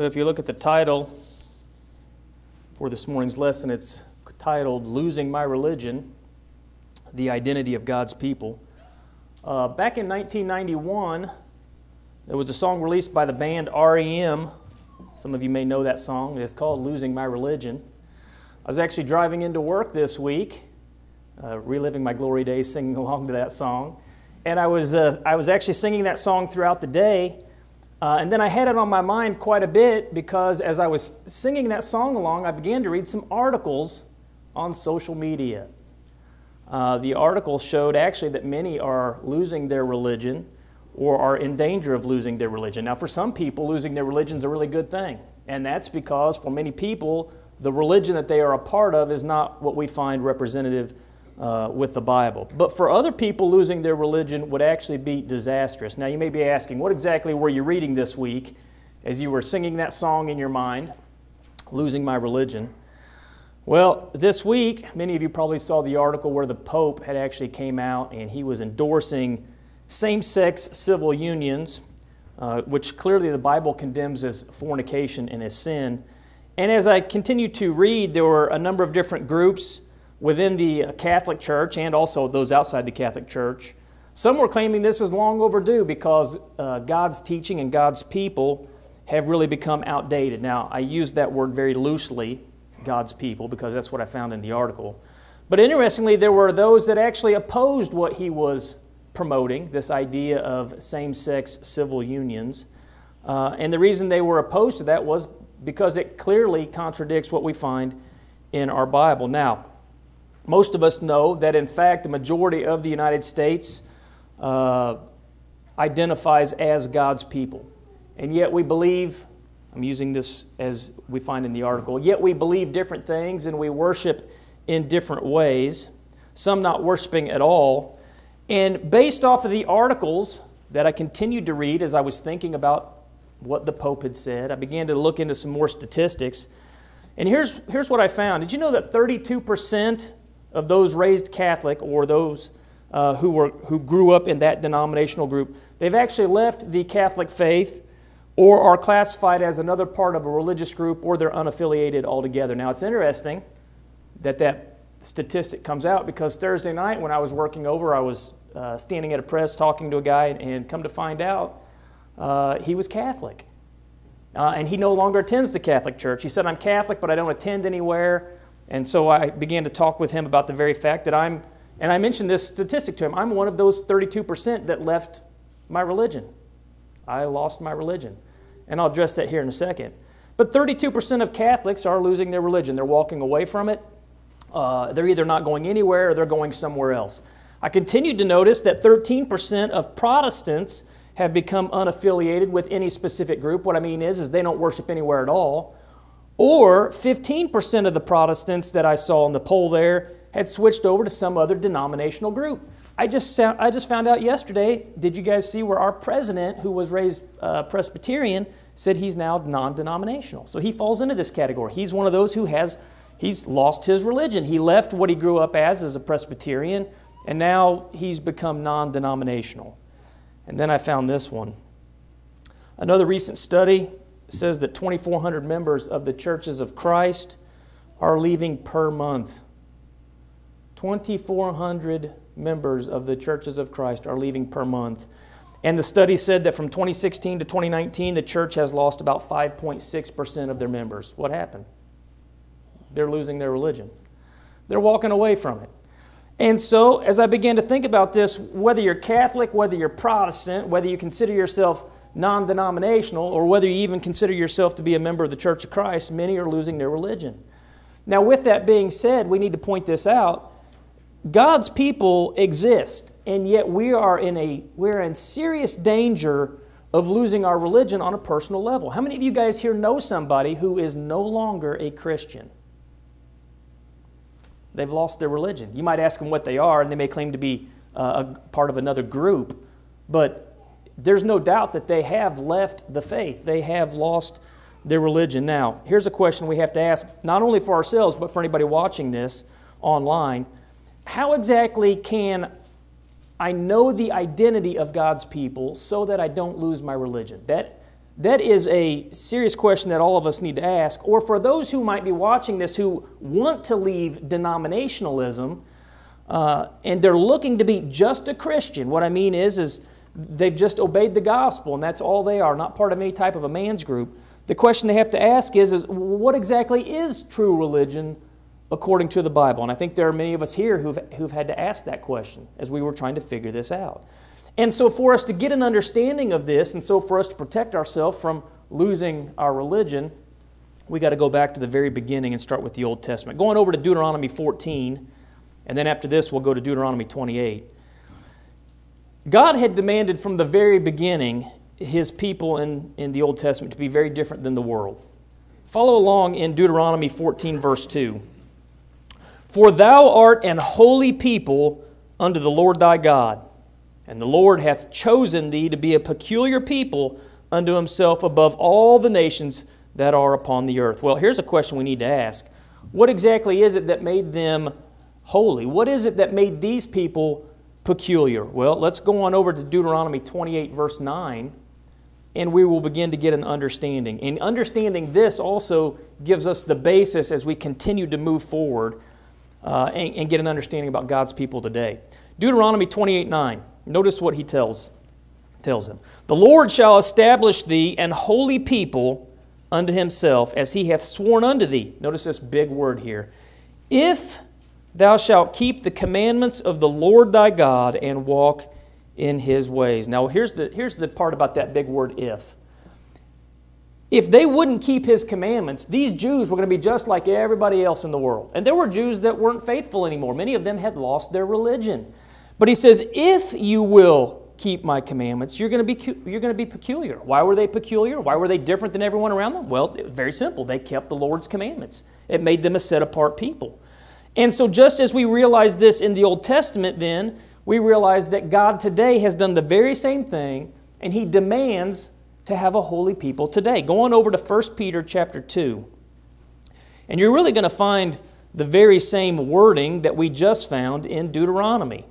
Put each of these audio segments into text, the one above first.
If you look at the title for this morning's lesson, it's titled Losing My Religion The Identity of God's People. Uh, back in 1991, there was a song released by the band REM. Some of you may know that song. It's called Losing My Religion. I was actually driving into work this week, uh, reliving my glory days, singing along to that song. And I was, uh, I was actually singing that song throughout the day. Uh, and then I had it on my mind quite a bit because as I was singing that song along, I began to read some articles on social media. Uh, the articles showed actually that many are losing their religion or are in danger of losing their religion. Now, for some people, losing their religion is a really good thing. And that's because for many people, the religion that they are a part of is not what we find representative uh, with the Bible. But for other people, losing their religion would actually be disastrous. Now, you may be asking, what exactly were you reading this week as you were singing that song in your mind, Losing My Religion? Well, this week, many of you probably saw the article where the Pope had actually came out and he was endorsing same-sex civil unions, uh, which clearly the Bible condemns as fornication and as sin. And as I continued to read, there were a number of different groups within the Catholic Church and also those outside the Catholic Church. Some were claiming this is long overdue because uh, God's teaching and God's people have really become outdated. Now, I use that word very loosely, God's people, because that's what I found in the article. But interestingly, there were those that actually opposed what he was promoting, this idea of same sex civil unions. Uh, and the reason they were opposed to that was because it clearly contradicts what we find in our Bible. Now, most of us know that, in fact, the majority of the United States uh, identifies as God's people. And yet we believe, I'm using this as we find in the article, yet we believe different things and we worship in different ways, some not worshiping at all. And based off of the articles that I continued to read as I was thinking about what the Pope had said, I began to look into some more statistics. And here's, here's what I found. Did you know that 32% of those raised Catholic or those uh, who, were, who grew up in that denominational group, they've actually left the Catholic faith or are classified as another part of a religious group or they're unaffiliated altogether. Now, it's interesting that that statistic comes out because Thursday night when I was working over, I was uh, standing at a press talking to a guy, and come to find out, uh, he was Catholic. Uh, and he no longer attends the Catholic Church. He said, I'm Catholic, but I don't attend anywhere. And so I began to talk with him about the very fact that I'm, and I mentioned this statistic to him I'm one of those 32% that left my religion. I lost my religion. And I'll address that here in a second. But 32% of Catholics are losing their religion. They're walking away from it. Uh, they're either not going anywhere or they're going somewhere else. I continued to notice that 13% of Protestants have become unaffiliated with any specific group. What I mean is, is they don't worship anywhere at all. Or 15% of the Protestants that I saw in the poll there had switched over to some other denominational group. I just, I just found out yesterday, did you guys see where our president, who was raised uh, Presbyterian, said he's now non denominational? So he falls into this category. He's one of those who has, he's lost his religion. He left what he grew up as, as a Presbyterian, and now he's become non denominational. And then I found this one. Another recent study says that 2,400 members of the churches of Christ are leaving per month. 2,400 members of the churches of Christ are leaving per month. And the study said that from 2016 to 2019, the church has lost about 5.6% of their members. What happened? They're losing their religion, they're walking away from it. And so, as I began to think about this, whether you're Catholic, whether you're Protestant, whether you consider yourself non denominational, or whether you even consider yourself to be a member of the Church of Christ, many are losing their religion. Now, with that being said, we need to point this out. God's people exist, and yet we are in a we're in serious danger of losing our religion on a personal level. How many of you guys here know somebody who is no longer a Christian? They've lost their religion. You might ask them what they are, and they may claim to be uh, a part of another group, but there's no doubt that they have left the faith. They have lost their religion. Now, here's a question we have to ask, not only for ourselves, but for anybody watching this online. How exactly can I know the identity of God's people so that I don't lose my religion? That, That is a serious question that all of us need to ask. Or for those who might be watching this who want to leave denominationalism uh, and they're looking to be just a Christian, what I mean is, is they've just obeyed the gospel and that's all they are, not part of any type of a man's group. The question they have to ask is, is what exactly is true religion according to the Bible? And I think there are many of us here who've, who've had to ask that question as we were trying to figure this out. And so, for us to get an understanding of this, and so for us to protect ourselves from losing our religion, we got to go back to the very beginning and start with the Old Testament. Going over to Deuteronomy 14, and then after this, we'll go to Deuteronomy 28. God had demanded from the very beginning his people in, in the Old Testament to be very different than the world. Follow along in Deuteronomy 14, verse 2. For thou art an holy people unto the Lord thy God and the Lord hath chosen thee to be a peculiar people unto himself above all the nations that are upon the earth. Well, here's a question we need to ask What exactly is it that made them holy? What is it that made these people peculiar? Well, let's go on over to Deuteronomy 28, verse 9, and we will begin to get an understanding. And understanding this also gives us the basis as we continue to move forward uh, and, and get an understanding about God's people today. Deuteronomy 28, 9. Notice what he tells, tells him. The Lord shall establish thee an holy people unto himself, as he hath sworn unto thee. Notice this big word here. If thou shalt keep the commandments of the Lord thy God and walk in his ways. Now, here's the, here's the part about that big word if. If they wouldn't keep his commandments, these Jews were going to be just like everybody else in the world. And there were Jews that weren't faithful anymore. Many of them had lost their religion. But he says, if you will keep my commandments, you're going, to be, you're going to be peculiar. Why were they peculiar? Why were they different than everyone around them? Well, very simple. They kept the Lord's commandments, it made them a set apart people. And so, just as we realize this in the Old Testament, then, we realize that God today has done the very same thing, and He demands to have a holy people today. Go on over to 1 Peter chapter 2. And you're really going to find the very same wording that we just found in Deuteronomy.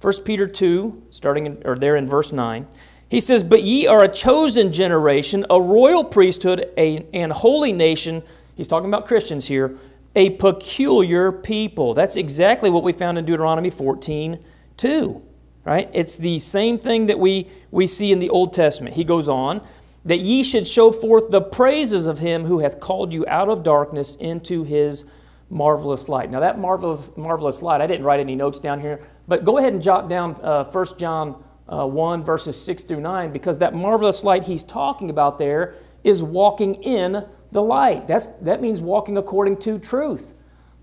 1 Peter 2, starting in, or there in verse 9, he says, But ye are a chosen generation, a royal priesthood, a, and holy nation. He's talking about Christians here, a peculiar people. That's exactly what we found in Deuteronomy 14, 2. Right? It's the same thing that we, we see in the Old Testament. He goes on, that ye should show forth the praises of him who hath called you out of darkness into his marvelous light. Now, that marvelous, marvelous light, I didn't write any notes down here, but go ahead and jot down uh, 1 John uh, 1, verses 6 through 9, because that marvelous light he's talking about there is walking in the light. That's, that means walking according to truth.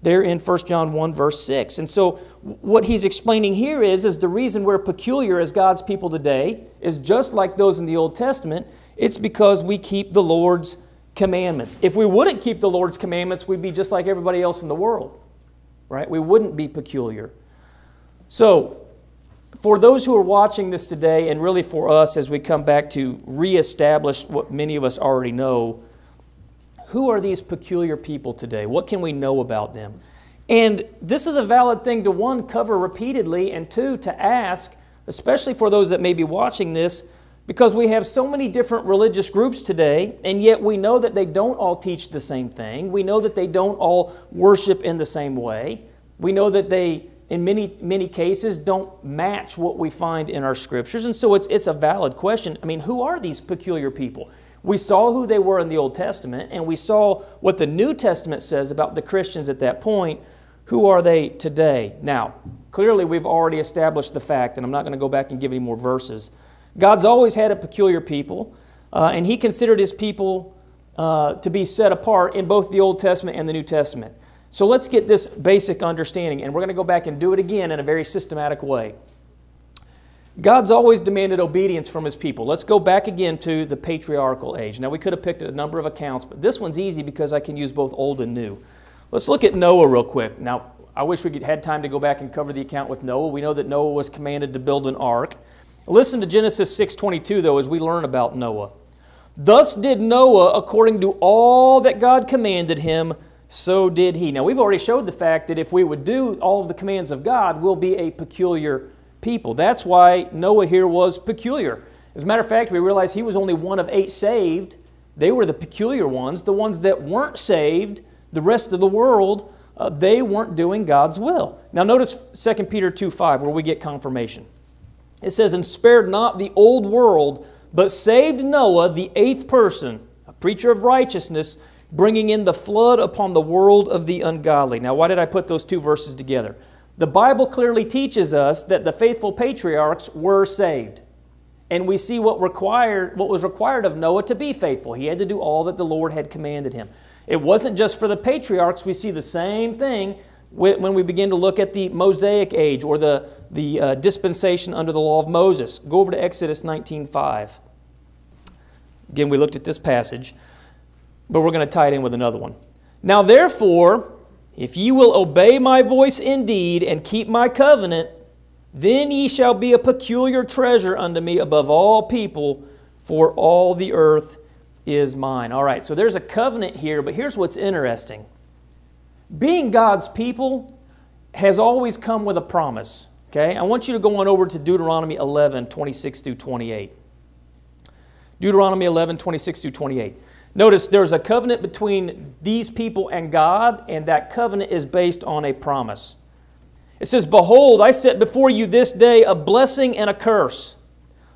There in 1 John 1, verse 6. And so, what he's explaining here is, is the reason we're peculiar as God's people today is just like those in the Old Testament. It's because we keep the Lord's commandments. If we wouldn't keep the Lord's commandments, we'd be just like everybody else in the world, right? We wouldn't be peculiar. So, for those who are watching this today, and really for us as we come back to reestablish what many of us already know, who are these peculiar people today? What can we know about them? And this is a valid thing to one, cover repeatedly, and two, to ask, especially for those that may be watching this, because we have so many different religious groups today, and yet we know that they don't all teach the same thing. We know that they don't all worship in the same way. We know that they, in many, many cases, don't match what we find in our scriptures. And so it's, it's a valid question. I mean, who are these peculiar people? We saw who they were in the Old Testament, and we saw what the New Testament says about the Christians at that point. Who are they today? Now, clearly, we've already established the fact, and I'm not going to go back and give any more verses God's always had a peculiar people, uh, and He considered His people uh, to be set apart in both the Old Testament and the New Testament. So let's get this basic understanding, and we're going to go back and do it again in a very systematic way. God's always demanded obedience from His people. Let's go back again to the patriarchal age. Now, we could have picked a number of accounts, but this one's easy because I can use both old and new. Let's look at Noah real quick. Now, I wish we had time to go back and cover the account with Noah. We know that Noah was commanded to build an ark. Listen to Genesis 6:22 though as we learn about Noah. Thus did Noah according to all that God commanded him, so did he. Now we've already showed the fact that if we would do all of the commands of God, we'll be a peculiar people. That's why Noah here was peculiar. As a matter of fact, we realize he was only one of eight saved. They were the peculiar ones, the ones that weren't saved, the rest of the world, uh, they weren't doing God's will. Now, notice 2 Peter 2 5, where we get confirmation. It says, And spared not the old world, but saved Noah, the eighth person, a preacher of righteousness, bringing in the flood upon the world of the ungodly. Now, why did I put those two verses together? The Bible clearly teaches us that the faithful patriarchs were saved. And we see what, required, what was required of Noah to be faithful. He had to do all that the Lord had commanded him. It wasn't just for the patriarchs. We see the same thing when we begin to look at the Mosaic age or the, the uh, dispensation under the law of Moses. Go over to Exodus 19.5. Again, we looked at this passage, but we're going to tie it in with another one. Now, therefore, if ye will obey my voice indeed and keep my covenant, then ye shall be a peculiar treasure unto me above all people, for all the earth is mine. All right, so there's a covenant here, but here's what's interesting. Being God's people has always come with a promise. Okay, I want you to go on over to Deuteronomy 11, 26 through 28. Deuteronomy 11, 26 through 28. Notice there's a covenant between these people and God, and that covenant is based on a promise. It says, Behold, I set before you this day a blessing and a curse.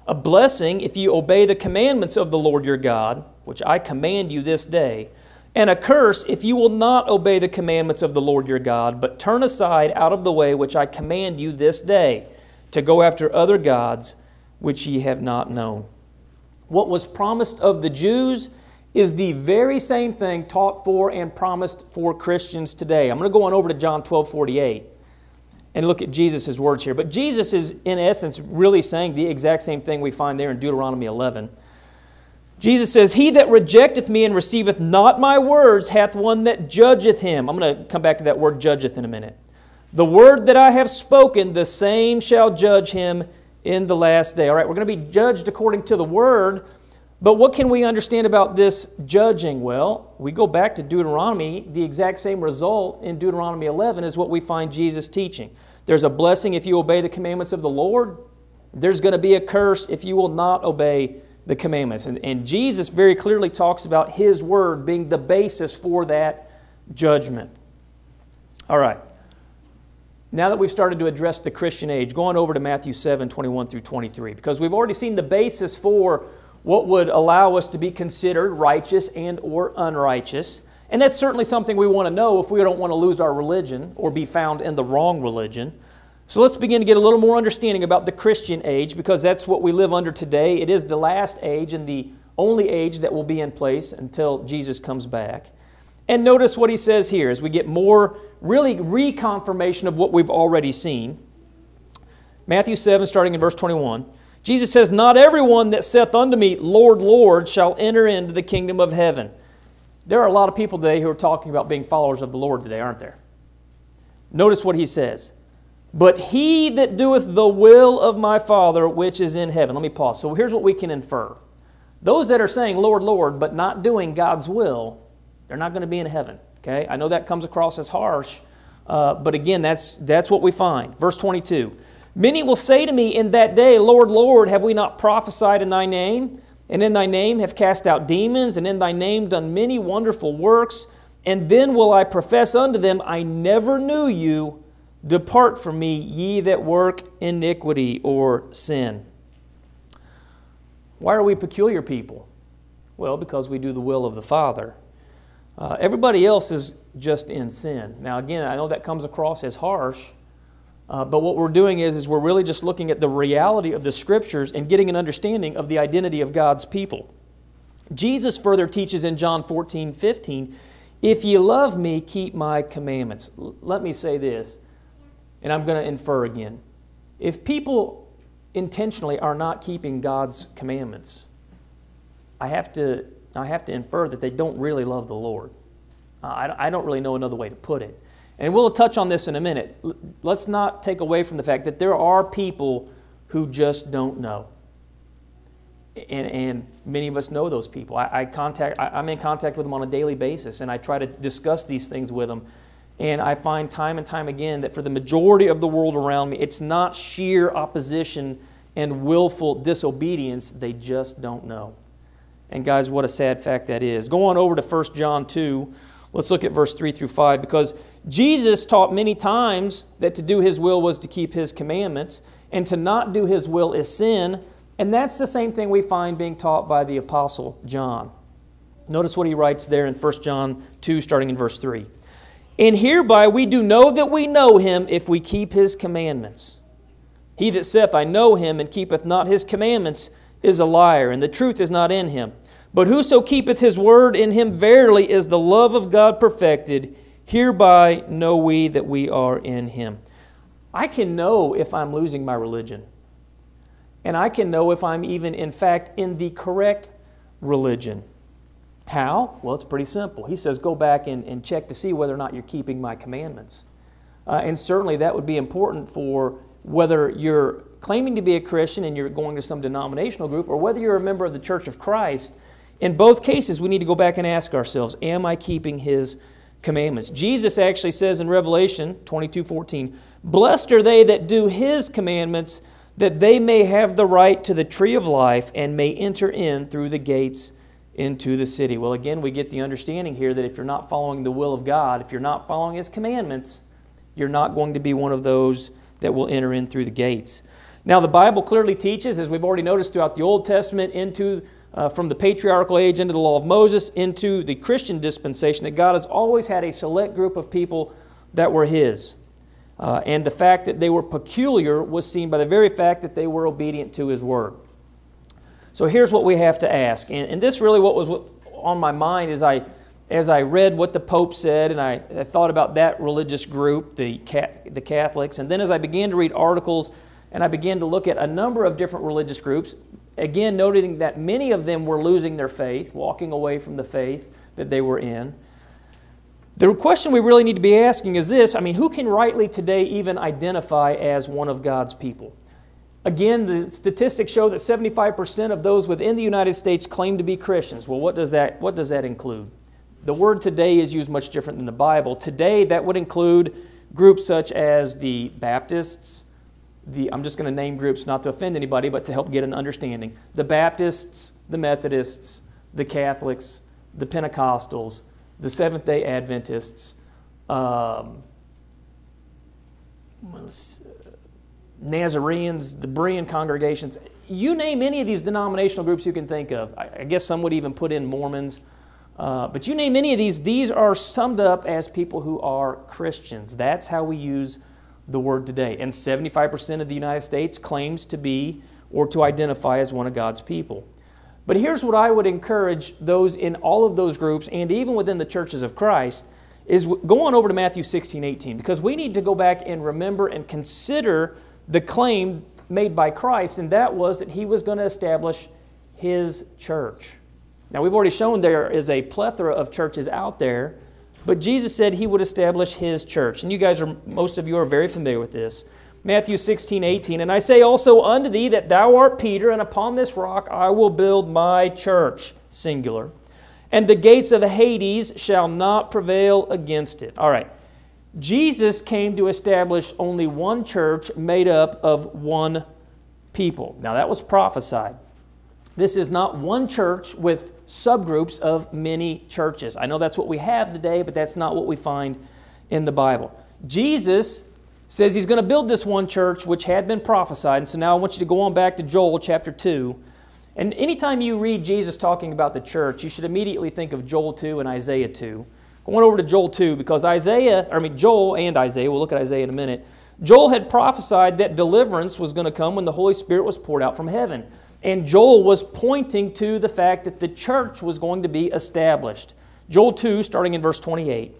A blessing if you obey the commandments of the Lord your God, which I command you this day, and a curse if you will not obey the commandments of the Lord your God, but turn aside out of the way which I command you this day, to go after other gods which ye have not known. What was promised of the Jews is the very same thing taught for and promised for Christians today. I'm going to go on over to John 12 48 and look at Jesus' words here. But Jesus is, in essence, really saying the exact same thing we find there in Deuteronomy 11. Jesus says, He that rejecteth me and receiveth not my words hath one that judgeth him. I'm going to come back to that word judgeth in a minute. The word that I have spoken, the same shall judge him in the last day. All right, we're going to be judged according to the word. But what can we understand about this judging? Well, we go back to Deuteronomy. The exact same result in Deuteronomy 11 is what we find Jesus teaching. There's a blessing if you obey the commandments of the Lord. There's going to be a curse if you will not obey the commandments. And, and Jesus very clearly talks about His word being the basis for that judgment. All right. Now that we've started to address the Christian age, going over to Matthew 7 21 through 23, because we've already seen the basis for what would allow us to be considered righteous and or unrighteous. And that's certainly something we want to know if we don't want to lose our religion or be found in the wrong religion. So let's begin to get a little more understanding about the Christian age because that's what we live under today. It is the last age and the only age that will be in place until Jesus comes back. And notice what he says here as we get more, really, reconfirmation of what we've already seen. Matthew 7, starting in verse 21. Jesus says, Not everyone that saith unto me, Lord, Lord, shall enter into the kingdom of heaven. There are a lot of people today who are talking about being followers of the Lord today, aren't there? Notice what he says but he that doeth the will of my Father which is in heaven. Let me pause. So here's what we can infer those that are saying, Lord, Lord, but not doing God's will, they're not going to be in heaven. Okay? I know that comes across as harsh, uh, but again, that's, that's what we find. Verse 22 Many will say to me in that day, Lord, Lord, have we not prophesied in thy name? And in thy name have cast out demons, and in thy name done many wonderful works. And then will I profess unto them, I never knew you. Depart from me, ye that work iniquity or sin. Why are we peculiar people? Well, because we do the will of the Father. Uh, everybody else is just in sin. Now, again, I know that comes across as harsh, uh, but what we're doing is, is we're really just looking at the reality of the Scriptures and getting an understanding of the identity of God's people. Jesus further teaches in John 14, 15, If ye love me, keep my commandments. L- let me say this and I'm going to infer again. If people intentionally are not keeping God's commandments, I have to, I have to infer that they don't really love the Lord. Uh, I, I don't really know another way to put it. And we'll touch on this in a minute. Let's not take away from the fact that there are people who just don't know. And, and many of us know those people. I, I contact, I, I'm in contact with them on a daily basis, and I try to discuss these things with them and I find time and time again that for the majority of the world around me, it's not sheer opposition and willful disobedience, they just don't know. And guys, what a sad fact that is. Go on over to 1 John 2. Let's look at verse 3 through 5 because Jesus taught many times that to do his will was to keep his commandments, and to not do his will is sin. And that's the same thing we find being taught by the Apostle John. Notice what he writes there in 1 John 2, starting in verse 3. And hereby we do know that we know him if we keep his commandments. He that saith, I know him, and keepeth not his commandments, is a liar, and the truth is not in him. But whoso keepeth his word in him, verily is the love of God perfected. Hereby know we that we are in him. I can know if I'm losing my religion. And I can know if I'm even, in fact, in the correct religion. How? Well, it's pretty simple. He says, Go back and, and check to see whether or not you're keeping my commandments. Uh, and certainly that would be important for whether you're claiming to be a Christian and you're going to some denominational group or whether you're a member of the Church of Christ. In both cases, we need to go back and ask ourselves, Am I keeping his commandments? Jesus actually says in Revelation 22 14, Blessed are they that do his commandments, that they may have the right to the tree of life and may enter in through the gates into the city. Well, again, we get the understanding here that if you're not following the will of God, if you're not following His commandments, you're not going to be one of those that will enter in through the gates. Now, the Bible clearly teaches, as we've already noticed throughout the Old Testament, into uh, from the patriarchal age into the law of Moses, into the Christian dispensation, that God has always had a select group of people that were His. Uh, and the fact that they were peculiar was seen by the very fact that they were obedient to His word. So here's what we have to ask. And, and this really what was on my mind as I, as I read what the Pope said and I, I thought about that religious group, the, the Catholics, and then as I began to read articles and I began to look at a number of different religious groups, again noting that many of them were losing their faith, walking away from the faith that they were in. The question we really need to be asking is this I mean, who can rightly today even identify as one of God's people? Again, the statistics show that 75% of those within the United States claim to be Christians. Well, what does that, what does that include? The word today is used much different than the Bible. Today, that would include groups such as the Baptists, the, I'm just going to name groups not to offend anybody, but to help get an understanding. The Baptists, the Methodists, the Catholics, the Pentecostals, the Seventh day Adventists, um, Nazarenes, the Berean congregations, you name any of these denominational groups you can think of. I, I guess some would even put in Mormons. Uh, but you name any of these, these are summed up as people who are Christians. That's how we use the word today. And 75% of the United States claims to be or to identify as one of God's people. But here's what I would encourage those in all of those groups and even within the churches of Christ is go on over to Matthew 16, 18, because we need to go back and remember and consider the claim made by Christ, and that was that he was going to establish his church. Now, we've already shown there is a plethora of churches out there, but Jesus said he would establish his church. And you guys are, most of you are very familiar with this. Matthew 16, 18. And I say also unto thee that thou art Peter, and upon this rock I will build my church, singular. And the gates of Hades shall not prevail against it. All right. Jesus came to establish only one church made up of one people. Now, that was prophesied. This is not one church with subgroups of many churches. I know that's what we have today, but that's not what we find in the Bible. Jesus says he's going to build this one church which had been prophesied. And so now I want you to go on back to Joel chapter 2. And anytime you read Jesus talking about the church, you should immediately think of Joel 2 and Isaiah 2. Going over to Joel 2 because Isaiah, I mean, Joel and Isaiah, we'll look at Isaiah in a minute. Joel had prophesied that deliverance was going to come when the Holy Spirit was poured out from heaven. And Joel was pointing to the fact that the church was going to be established. Joel 2, starting in verse 28.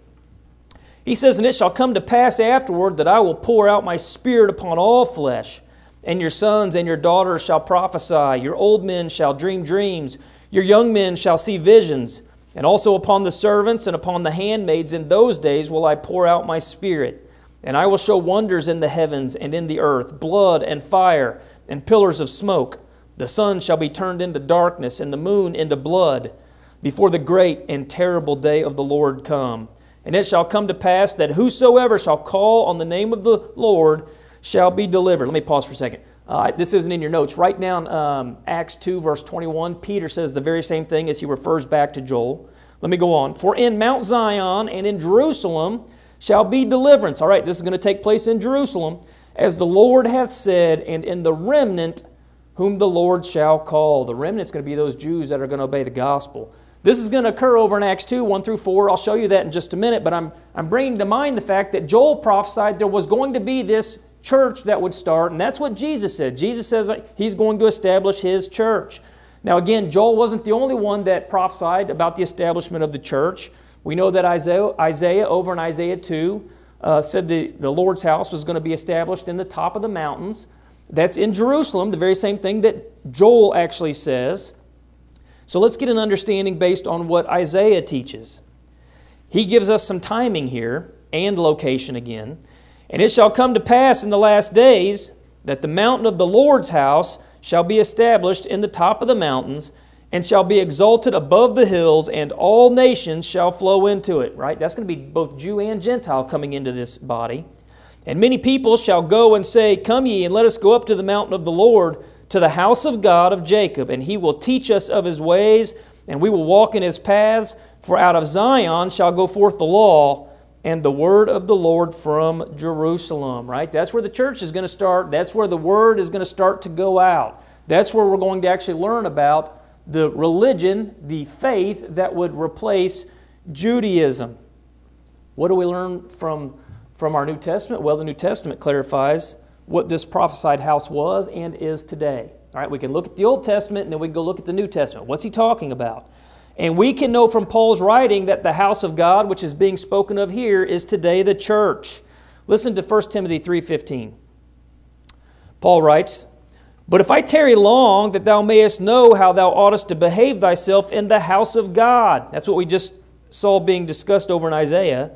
He says, And it shall come to pass afterward that I will pour out my spirit upon all flesh, and your sons and your daughters shall prophesy, your old men shall dream dreams, your young men shall see visions. And also upon the servants and upon the handmaids in those days will I pour out my spirit. And I will show wonders in the heavens and in the earth, blood and fire and pillars of smoke. The sun shall be turned into darkness and the moon into blood before the great and terrible day of the Lord come. And it shall come to pass that whosoever shall call on the name of the Lord shall be delivered. Let me pause for a second. Uh, this isn't in your notes. Write down um, Acts 2, verse 21. Peter says the very same thing as he refers back to Joel. Let me go on. For in Mount Zion and in Jerusalem shall be deliverance. All right, this is going to take place in Jerusalem, as the Lord hath said, and in the remnant whom the Lord shall call. The remnant is going to be those Jews that are going to obey the gospel. This is going to occur over in Acts 2, 1 through 4. I'll show you that in just a minute, but I'm, I'm bringing to mind the fact that Joel prophesied there was going to be this church that would start, and that's what Jesus said. Jesus says he's going to establish his church. Now, again, Joel wasn't the only one that prophesied about the establishment of the church. We know that Isaiah, Isaiah over in Isaiah 2, uh, said the, the Lord's house was going to be established in the top of the mountains. That's in Jerusalem, the very same thing that Joel actually says. So let's get an understanding based on what Isaiah teaches. He gives us some timing here and location again. And it shall come to pass in the last days that the mountain of the Lord's house shall be established in the top of the mountains and shall be exalted above the hills, and all nations shall flow into it. Right? That's going to be both Jew and Gentile coming into this body. And many people shall go and say, Come ye, and let us go up to the mountain of the Lord, to the house of God of Jacob, and he will teach us of his ways, and we will walk in his paths. For out of Zion shall go forth the law and the word of the Lord from Jerusalem, right? That's where the church is going to start. That's where the word is going to start to go out. That's where we're going to actually learn about the religion, the faith that would replace Judaism. What do we learn from, from our New Testament? Well, the New Testament clarifies what this prophesied house was and is today. All right, we can look at the Old Testament and then we can go look at the New Testament. What's he talking about? And we can know from Paul's writing that the house of God, which is being spoken of here, is today the church. Listen to 1 Timothy 3:15. Paul writes, "But if I tarry long, that thou mayest know how thou oughtest to behave thyself in the house of God." That's what we just saw being discussed over in Isaiah.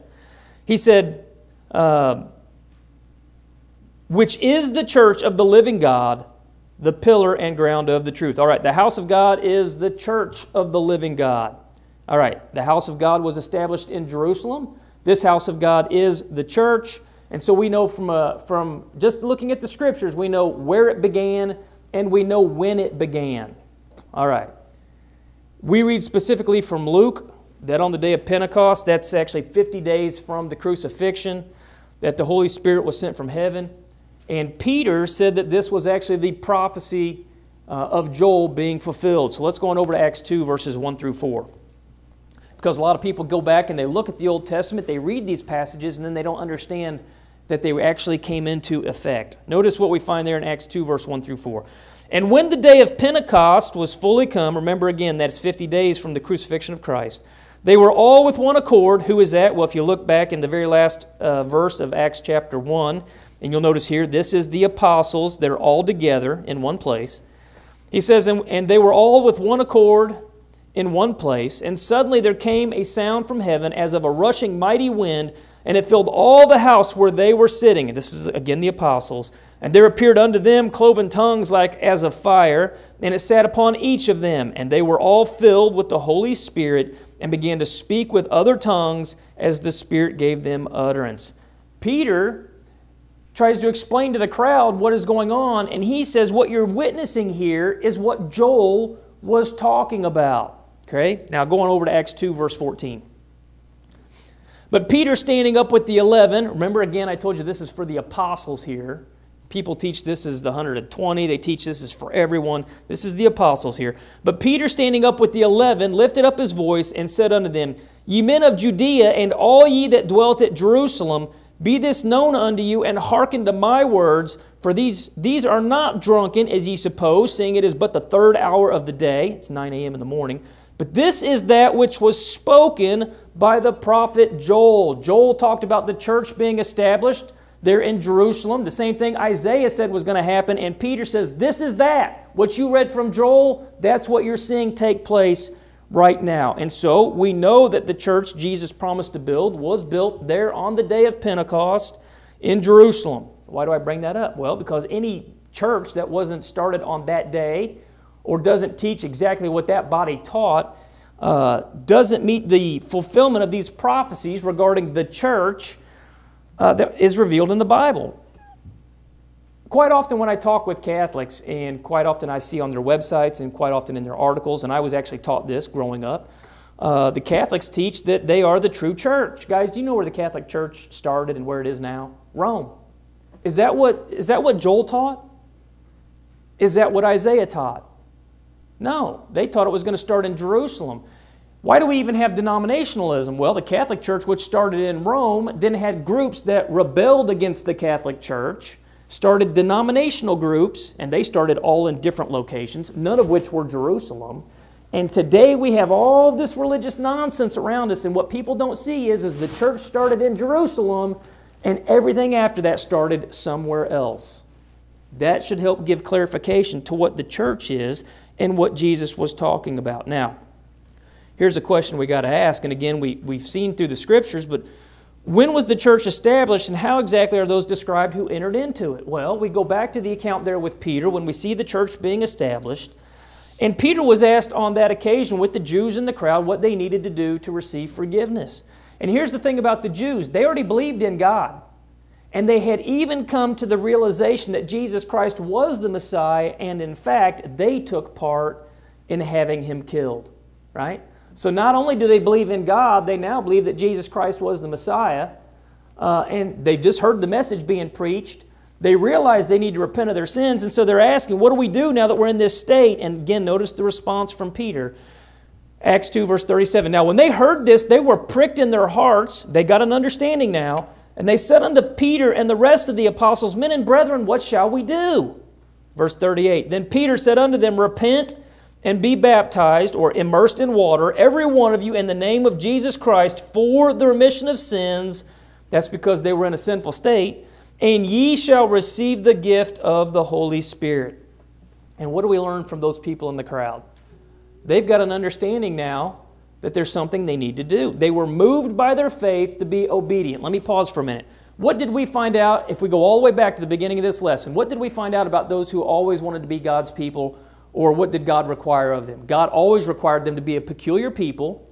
He said, uh, "Which is the church of the living God." the pillar and ground of the truth. All right, the house of God is the church of the living God. All right, the house of God was established in Jerusalem. This house of God is the church. And so we know from, uh, from just looking at the scriptures, we know where it began and we know when it began. All right. We read specifically from Luke that on the day of Pentecost, that's actually 50 days from the crucifixion, that the Holy Spirit was sent from heaven. And Peter said that this was actually the prophecy uh, of Joel being fulfilled. So let's go on over to Acts 2, verses 1 through 4. Because a lot of people go back and they look at the Old Testament, they read these passages, and then they don't understand that they actually came into effect. Notice what we find there in Acts 2, verse 1 through 4. And when the day of Pentecost was fully come, remember again, that's 50 days from the crucifixion of Christ, they were all with one accord. Who is that? Well, if you look back in the very last uh, verse of Acts chapter 1, and you'll notice here, this is the apostles. They're all together in one place. He says, and, and they were all with one accord in one place. And suddenly there came a sound from heaven as of a rushing mighty wind, and it filled all the house where they were sitting. And this is again the apostles. And there appeared unto them cloven tongues like as of fire, and it sat upon each of them. And they were all filled with the Holy Spirit, and began to speak with other tongues as the Spirit gave them utterance. Peter tries to explain to the crowd what is going on, and he says, What you're witnessing here is what Joel was talking about. Okay? Now going over to Acts 2, verse 14. But Peter standing up with the eleven, remember again, I told you this is for the apostles here. People teach this as the 120. They teach this is for everyone. This is the apostles here. But Peter, standing up with the eleven, lifted up his voice and said unto them, Ye men of Judea, and all ye that dwelt at Jerusalem, be this known unto you, and hearken to my words, for these, these are not drunken, as ye suppose, seeing it is but the third hour of the day. It's 9 a.m. in the morning. But this is that which was spoken by the prophet Joel. Joel talked about the church being established there in Jerusalem. The same thing Isaiah said was going to happen. And Peter says, This is that. What you read from Joel, that's what you're seeing take place right now. And so we know that the church Jesus promised to build was built there on the day of Pentecost in Jerusalem. Why do I bring that up? Well, because any church that wasn't started on that day or doesn't teach exactly what that body taught uh, doesn't meet the fulfillment of these prophecies regarding the church uh, that is revealed in the Bible. quite often when I talk with Catholics, and quite often I see on their websites and quite often in their articles, and I was actually taught this growing up, uh, the Catholics teach that they are the true church. Guys, do you know where the Catholic Church started and where it is now? Rome. Is that what, is that what Joel taught? Is that what Isaiah taught? No, they taught it was going to start in Jerusalem. Why do we even have denominationalism? Well, the Catholic Church, which started in Rome, then had groups that rebelled against the Catholic Church, started denominational groups, and they started all in different locations, none of which were Jerusalem. And today we have all this religious nonsense around us, and what people don't see is, is the church started in Jerusalem, and everything after that started somewhere else. That should help give clarification to what the church is and what Jesus was talking about. Now, here's a question we got to ask, and again, we, we've seen through the scriptures, but when was the church established, and how exactly are those described who entered into it? Well, we go back to the account there with Peter when we see the church being established. And Peter was asked on that occasion with the Jews in the crowd what they needed to do to receive forgiveness. And here's the thing about the Jews they already believed in God. And they had even come to the realization that Jesus Christ was the Messiah, and in fact, they took part in having him killed. Right? So not only do they believe in God, they now believe that Jesus Christ was the Messiah. Uh, and they just heard the message being preached. They realize they need to repent of their sins, and so they're asking, What do we do now that we're in this state? And again, notice the response from Peter. Acts 2, verse 37. Now, when they heard this, they were pricked in their hearts. They got an understanding now. And they said unto Peter and the rest of the apostles, Men and brethren, what shall we do? Verse 38 Then Peter said unto them, Repent and be baptized or immersed in water, every one of you, in the name of Jesus Christ for the remission of sins. That's because they were in a sinful state. And ye shall receive the gift of the Holy Spirit. And what do we learn from those people in the crowd? They've got an understanding now that there's something they need to do. They were moved by their faith to be obedient. Let me pause for a minute. What did we find out if we go all the way back to the beginning of this lesson? What did we find out about those who always wanted to be God's people, or what did God require of them? God always required them to be a peculiar people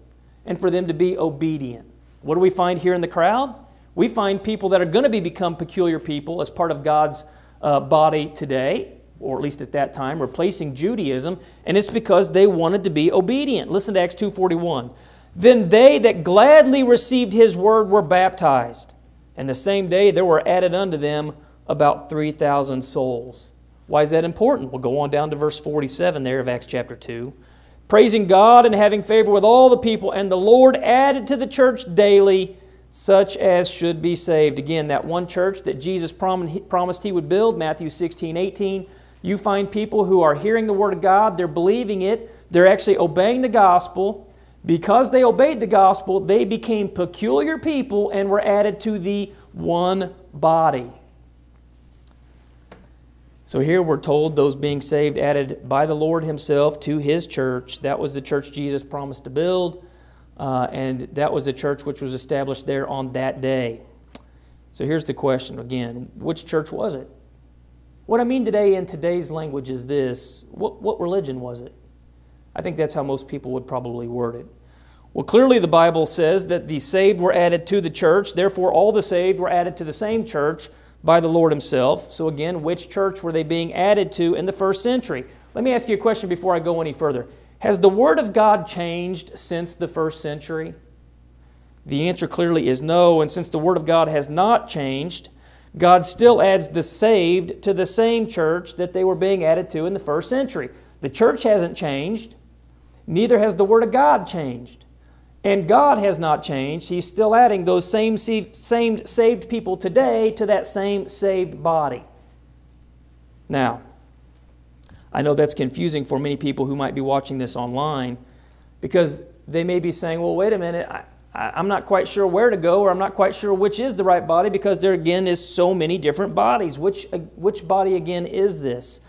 and for them to be obedient. What do we find here in the crowd? We find people that are going to be become peculiar people as part of God's uh, body today or at least at that time, replacing Judaism, and it's because they wanted to be obedient. Listen to Acts 2:41. Then they that gladly received his word were baptized, and the same day there were added unto them about 3,000 souls. Why is that important? We'll go on down to verse 47 there of Acts chapter 2. Praising God and having favor with all the people, and the Lord added to the church daily such as should be saved. Again, that one church that Jesus promised he would build, Matthew 16, 18 you find people who are hearing the Word of God, they're believing it, they're actually obeying the gospel. Because they obeyed the gospel, they became peculiar people and were added to the one body. So here we're told those being saved added by the Lord Himself to His church. That was the church Jesus promised to build, uh, and that was the church which was established there on that day. So here's the question again which church was it? What I mean today in today's language is this what, what religion was it? I think that's how most people would probably word it. Well, clearly the Bible says that the saved were added to the church, therefore, all the saved were added to the same church by the Lord Himself. So, again, which church were they being added to in the first century? Let me ask you a question before I go any further. Has the Word of God changed since the first century? The answer clearly is no, and since the Word of God has not changed, God still adds the saved to the same church that they were being added to in the first century. The church hasn't changed, neither has the Word of God changed. And God has not changed. He's still adding those same, same saved people today to that same saved body. Now, I know that's confusing for many people who might be watching this online because they may be saying, well, wait a minute, I'm not quite sure where to go, or I'm not quite sure which is the right body because there again is so many different bodies. Which, uh, which body again is this?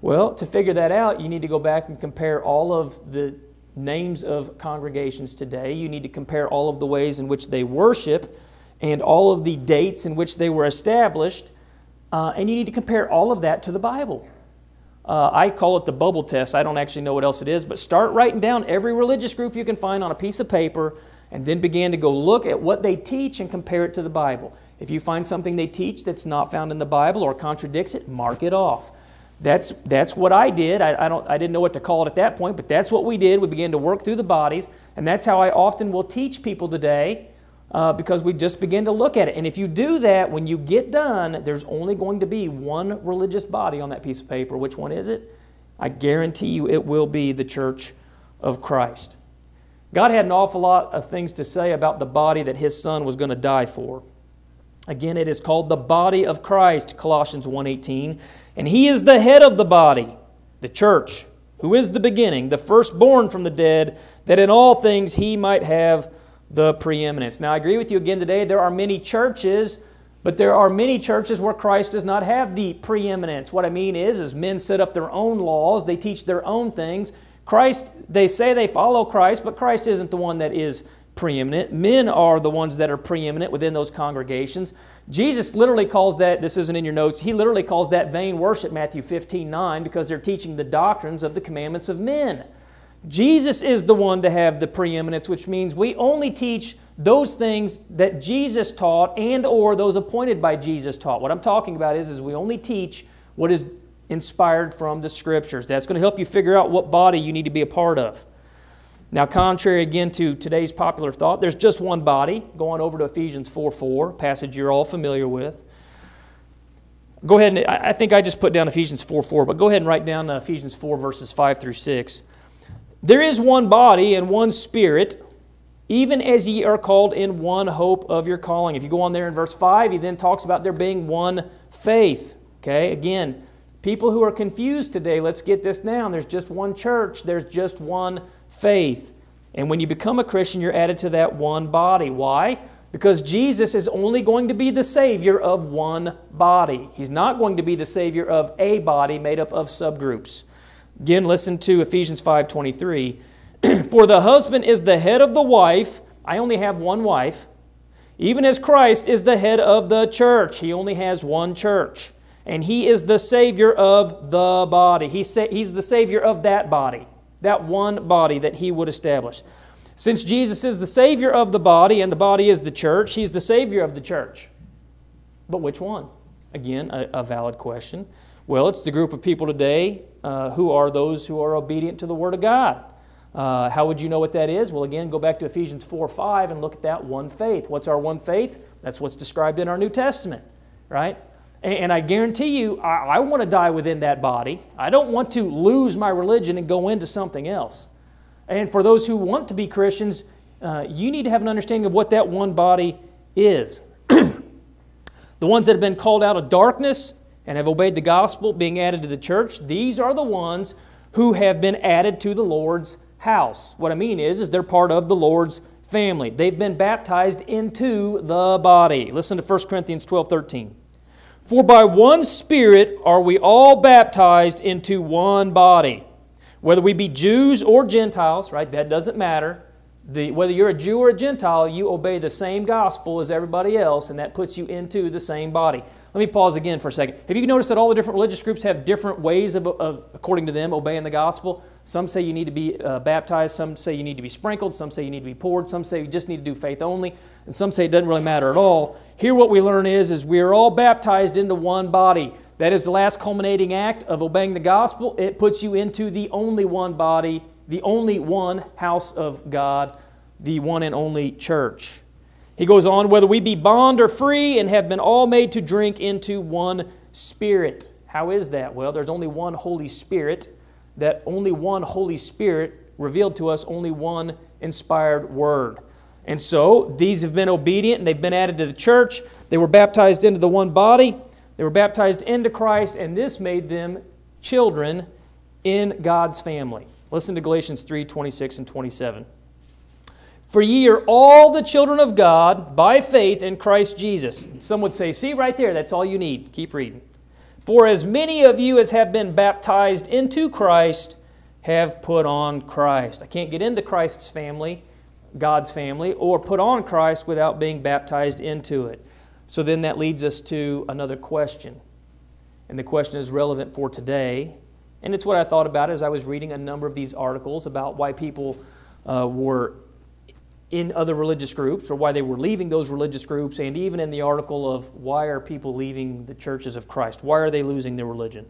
Well, to figure that out, you need to go back and compare all of the names of congregations today. You need to compare all of the ways in which they worship and all of the dates in which they were established. Uh, and you need to compare all of that to the Bible. Uh, I call it the bubble test. I don't actually know what else it is, but start writing down every religious group you can find on a piece of paper and then begin to go look at what they teach and compare it to the Bible. If you find something they teach that's not found in the Bible or contradicts it, mark it off. That's, that's what I did. I, I, don't, I didn't know what to call it at that point, but that's what we did. We began to work through the bodies, and that's how I often will teach people today uh, because we just begin to look at it. And if you do that, when you get done, there's only going to be one religious body on that piece of paper. Which one is it? I guarantee you it will be the church of Christ. God had an awful lot of things to say about the body that his son was going to die for. Again, it is called the body of Christ, Colossians 1:18, and he is the head of the body, the church, who is the beginning, the firstborn from the dead, that in all things he might have the preeminence. Now, I agree with you again today. There are many churches, but there are many churches where Christ does not have the preeminence. What I mean is, is men set up their own laws, they teach their own things, Christ, they say they follow Christ, but Christ isn't the one that is preeminent. Men are the ones that are preeminent within those congregations. Jesus literally calls that, this isn't in your notes, he literally calls that vain worship, Matthew 15 9, because they're teaching the doctrines of the commandments of men. Jesus is the one to have the preeminence, which means we only teach those things that Jesus taught and or those appointed by Jesus taught. What I'm talking about is, is we only teach what is inspired from the scriptures. That's going to help you figure out what body you need to be a part of. Now, contrary again to today's popular thought, there's just one body. Going over to Ephesians 4 4, passage you're all familiar with. Go ahead and, I think I just put down Ephesians 4 4, but go ahead and write down uh, Ephesians 4, verses 5 through 6. There is one body and one spirit, even as ye are called in one hope of your calling. If you go on there in verse 5, he then talks about there being one faith. Okay, again, People who are confused today, let's get this down. There's just one church, there's just one faith. And when you become a Christian, you're added to that one body. Why? Because Jesus is only going to be the Savior of one body. He's not going to be the Savior of a body made up of subgroups. Again, listen to Ephesians 5:23. For the husband is the head of the wife. I only have one wife. Even as Christ is the head of the church. He only has one church and He is the Savior of the body. He's, he's the Savior of that body, that one body that He would establish. Since Jesus is the Savior of the body and the body is the church, He's the Savior of the church. But which one? Again, a, a valid question. Well, it's the group of people today uh, who are those who are obedient to the Word of God. Uh, how would you know what that is? Well, again, go back to Ephesians 4 5 and look at that one faith. What's our one faith? That's what's described in our New Testament, right? And I guarantee you, I, I want to die within that body. I don't want to lose my religion and go into something else. And for those who want to be Christians, uh, you need to have an understanding of what that one body is. the ones that have been called out of darkness and have obeyed the gospel, being added to the church, these are the ones who have been added to the Lord's house. What I mean is, is they're part of the Lord's family. They've been baptized into the body. Listen to 1 Corinthians 12 13. For by one Spirit are we all baptized into one body. Whether we be Jews or Gentiles, right? That doesn't matter. The, whether you're a Jew or a Gentile, you obey the same gospel as everybody else, and that puts you into the same body. Let me pause again for a second. Have you noticed that all the different religious groups have different ways of, of according to them, obeying the gospel? Some say you need to be uh, baptized, some say you need to be sprinkled, some say you need to be poured, some say you just need to do faith only, and some say it doesn't really matter at all. Here, what we learn is, is we are all baptized into one body. That is the last culminating act of obeying the gospel. It puts you into the only one body, the only one house of God, the one and only church. He goes on, whether we be bond or free, and have been all made to drink into one Spirit. How is that? Well, there's only one Holy Spirit, that only one Holy Spirit revealed to us only one inspired word. And so these have been obedient and they've been added to the church. They were baptized into the one body, they were baptized into Christ, and this made them children in God's family. Listen to Galatians 3 26 and 27. For ye are all the children of God by faith in Christ Jesus. Some would say, see right there, that's all you need. Keep reading. For as many of you as have been baptized into Christ have put on Christ. I can't get into Christ's family, God's family, or put on Christ without being baptized into it. So then that leads us to another question. And the question is relevant for today. And it's what I thought about as I was reading a number of these articles about why people uh, were in other religious groups or why they were leaving those religious groups, and even in the article of why are people leaving the churches of Christ? Why are they losing their religion?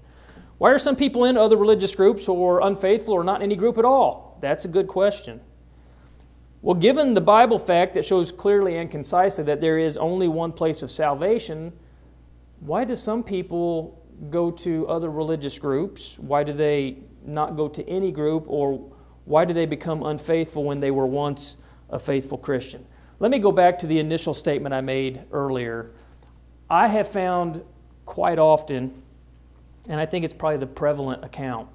Why are some people in other religious groups or unfaithful or not in any group at all? That's a good question. Well, given the Bible fact that shows clearly and concisely that there is only one place of salvation, why do some people go to other religious groups? Why do they not go to any group? Or why do they become unfaithful when they were once a faithful Christian? Let me go back to the initial statement I made earlier. I have found quite often, and I think it's probably the prevalent account,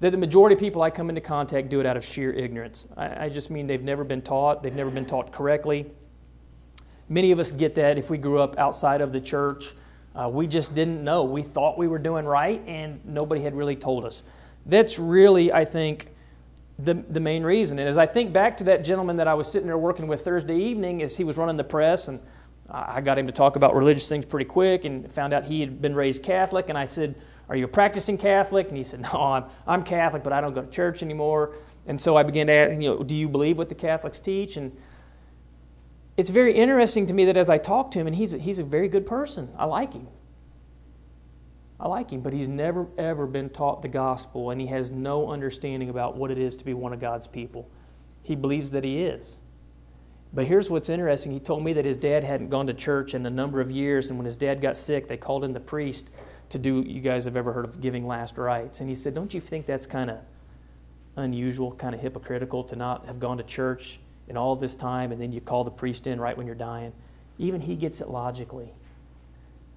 that the majority of people I come into contact do it out of sheer ignorance. I, I, just mean they've never been taught, they've never been taught correctly. Many of us get that if we grew up outside of the church. Uh, we just didn't know. We thought we were doing right, and nobody had really told us. That's really, I think, the, the main reason. And as I think back to that gentleman that I was sitting there working with Thursday evening as he was running the press, and I got him to talk about religious things pretty quick and found out he had been raised Catholic, and I said, are you a practicing Catholic? And he said, No, I'm, I'm Catholic, but I don't go to church anymore. And so I began to ask, you know, do you believe what the Catholics teach? And it's very interesting to me that as I talk to him, and he's a, he's a very good person. I like him. I like him, but he's never, ever been taught the gospel, and he has no understanding about what it is to be one of God's people. He believes that he is. But here's what's interesting. He told me that his dad hadn't gone to church in a number of years, and when his dad got sick, they called in the priest to do, you guys have ever heard of giving last rites. And he said, Don't you think that's kind of unusual, kind of hypocritical to not have gone to church in all this time and then you call the priest in right when you're dying? Even he gets it logically.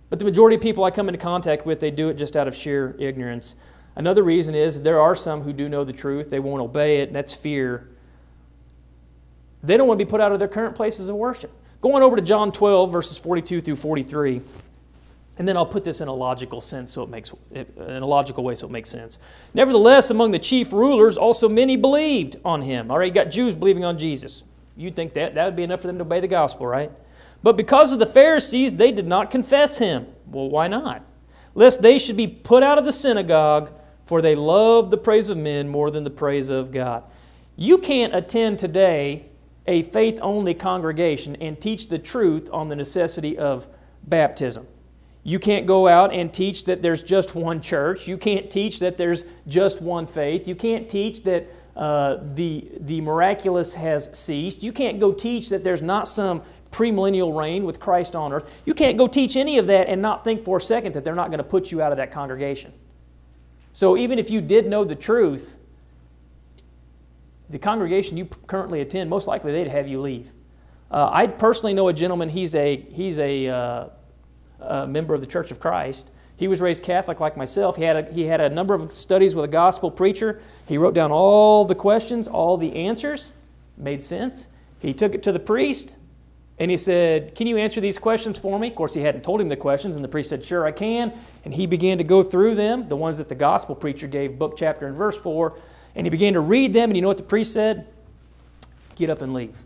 But the majority of people I come into contact with, they do it just out of sheer ignorance. Another reason is there are some who do know the truth, they won't obey it, and that's fear. They don't want to be put out of their current places of worship. Going over to John 12, verses 42 through 43. And then I'll put this in a logical sense so it makes in a logical way so it makes sense. Nevertheless, among the chief rulers also many believed on him. All right, you got Jews believing on Jesus. You'd think that that would be enough for them to obey the gospel, right? But because of the Pharisees, they did not confess him. Well, why not? Lest they should be put out of the synagogue, for they love the praise of men more than the praise of God. You can't attend today a faith only congregation and teach the truth on the necessity of baptism. You can't go out and teach that there's just one church. You can't teach that there's just one faith. You can't teach that uh, the, the miraculous has ceased. You can't go teach that there's not some premillennial reign with Christ on earth. You can't go teach any of that and not think for a second that they're not going to put you out of that congregation. So even if you did know the truth, the congregation you currently attend, most likely they'd have you leave. Uh, I personally know a gentleman, he's a, he's a uh, a member of the Church of Christ. He was raised Catholic like myself. He had, a, he had a number of studies with a gospel preacher. He wrote down all the questions, all the answers. Made sense. He took it to the priest and he said, Can you answer these questions for me? Of course, he hadn't told him the questions, and the priest said, Sure, I can. And he began to go through them, the ones that the gospel preacher gave book, chapter, and verse for. And he began to read them, and you know what the priest said? Get up and leave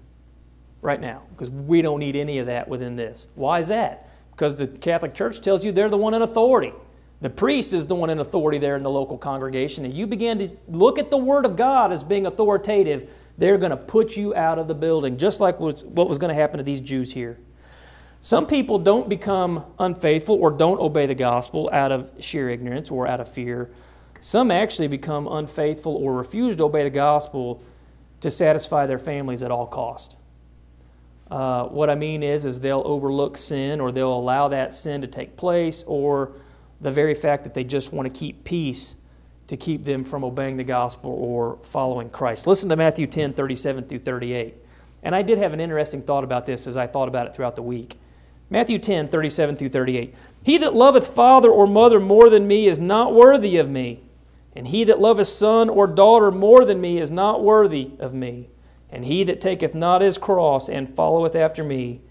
right now, because we don't need any of that within this. Why is that? Because the Catholic Church tells you they're the one in authority. The priest is the one in authority there in the local congregation, and you begin to look at the Word of God as being authoritative, they're going to put you out of the building, just like what was going to happen to these Jews here. Some people don't become unfaithful or don't obey the gospel out of sheer ignorance or out of fear. Some actually become unfaithful or refuse to obey the gospel to satisfy their families at all cost. Uh, what I mean is, is they'll overlook sin or they'll allow that sin to take place or the very fact that they just want to keep peace to keep them from obeying the gospel or following Christ. Listen to Matthew 10, 37 through 38. And I did have an interesting thought about this as I thought about it throughout the week. Matthew 10, 37 through 38. He that loveth father or mother more than me is not worthy of me, and he that loveth son or daughter more than me is not worthy of me. And he that taketh not his cross and followeth after me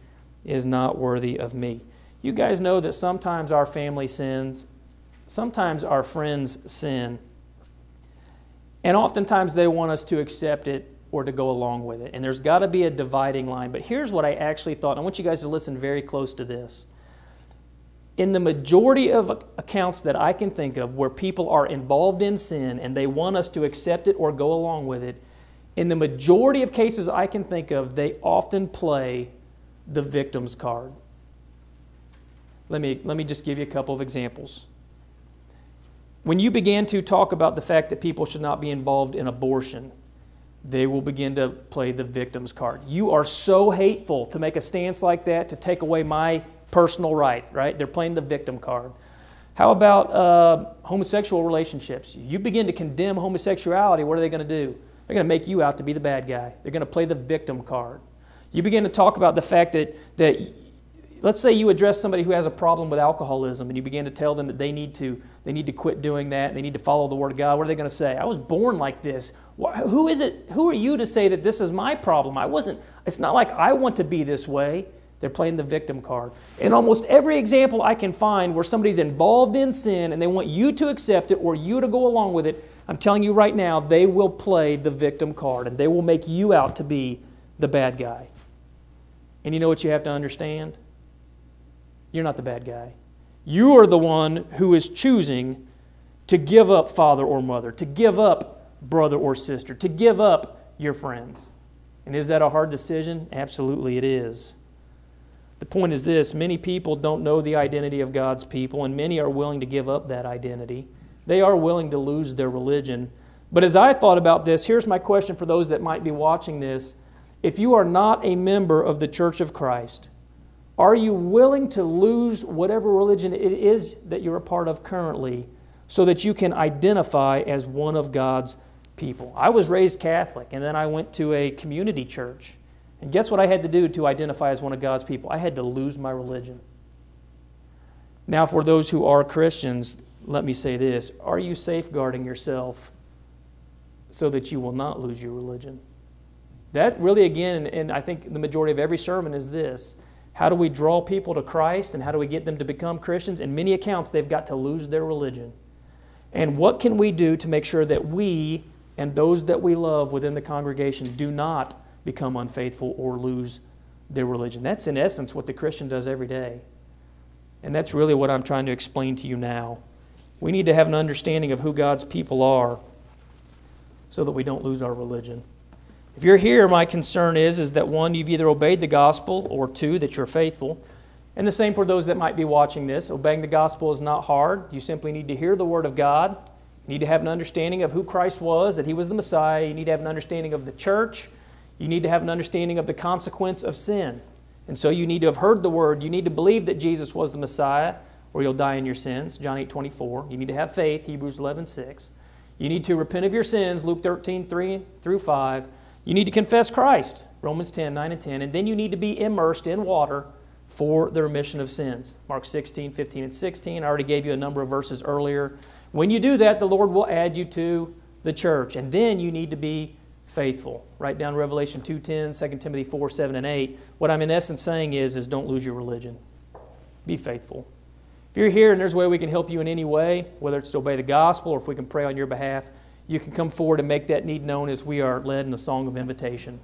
is not worthy of me. You guys know that sometimes our family sins, sometimes our friends sin, and oftentimes they want us to accept it or to go along with it. And there's got to be a dividing line. But here's what I actually thought. I want you guys to listen very close to this. In the majority of accounts that I can think of where people are involved in sin and they want us to accept it or go along with it, in the majority of cases I can think of, they often play the victim's card. Let me, let me just give you a couple of examples. When you begin to talk about the fact that people should not be involved in abortion, they will begin to play the victim's card. You are so hateful to make a stance like that to take away my personal right, right? They're playing the victim card. How about uh, homosexual relationships? You begin to condemn homosexuality, what are they going to do? They're going to make you out to be the bad guy. They're going to play the victim card. You begin to talk about the fact that, that let's say you address somebody who has a problem with alcoholism and you begin to tell them that they need to, they need to quit doing that, they need to follow the Word of God. What are they going to say? I was born like this. Who is it? Who are you to say that this is my problem? I wasn't, it's not like I want to be this way. They're playing the victim card. In almost every example I can find where somebody's involved in sin and they want you to accept it or you to go along with it, I'm telling you right now, they will play the victim card and they will make you out to be the bad guy. And you know what you have to understand? You're not the bad guy. You are the one who is choosing to give up father or mother, to give up brother or sister, to give up your friends. And is that a hard decision? Absolutely, it is. The point is this many people don't know the identity of God's people, and many are willing to give up that identity. They are willing to lose their religion. But as I thought about this, here's my question for those that might be watching this. If you are not a member of the Church of Christ, are you willing to lose whatever religion it is that you're a part of currently so that you can identify as one of God's people? I was raised Catholic, and then I went to a community church. And guess what I had to do to identify as one of God's people? I had to lose my religion. Now, for those who are Christians, let me say this Are you safeguarding yourself so that you will not lose your religion? That really, again, and I think the majority of every sermon is this how do we draw people to Christ and how do we get them to become Christians? In many accounts, they've got to lose their religion. And what can we do to make sure that we and those that we love within the congregation do not become unfaithful or lose their religion. That's in essence what the Christian does every day. And that's really what I'm trying to explain to you now. We need to have an understanding of who God's people are so that we don't lose our religion. If you're here, my concern is, is that one, you've either obeyed the gospel, or two, that you're faithful. And the same for those that might be watching this. Obeying the gospel is not hard. You simply need to hear the word of God. You need to have an understanding of who Christ was, that he was the Messiah. You need to have an understanding of the church you need to have an understanding of the consequence of sin. And so you need to have heard the word. You need to believe that Jesus was the Messiah, or you'll die in your sins. John 8 24. You need to have faith. Hebrews 11 6. You need to repent of your sins. Luke 13 3 through 5. You need to confess Christ. Romans 10 9 and 10. And then you need to be immersed in water for the remission of sins. Mark 16 15 and 16. I already gave you a number of verses earlier. When you do that, the Lord will add you to the church. And then you need to be faithful. Write down Revelation 2.10, 2 Timothy 4, 7, and 8. What I'm in essence saying is, is don't lose your religion. Be faithful. If you're here and there's a way we can help you in any way, whether it's to obey the gospel or if we can pray on your behalf, you can come forward and make that need known as we are led in the song of invitation.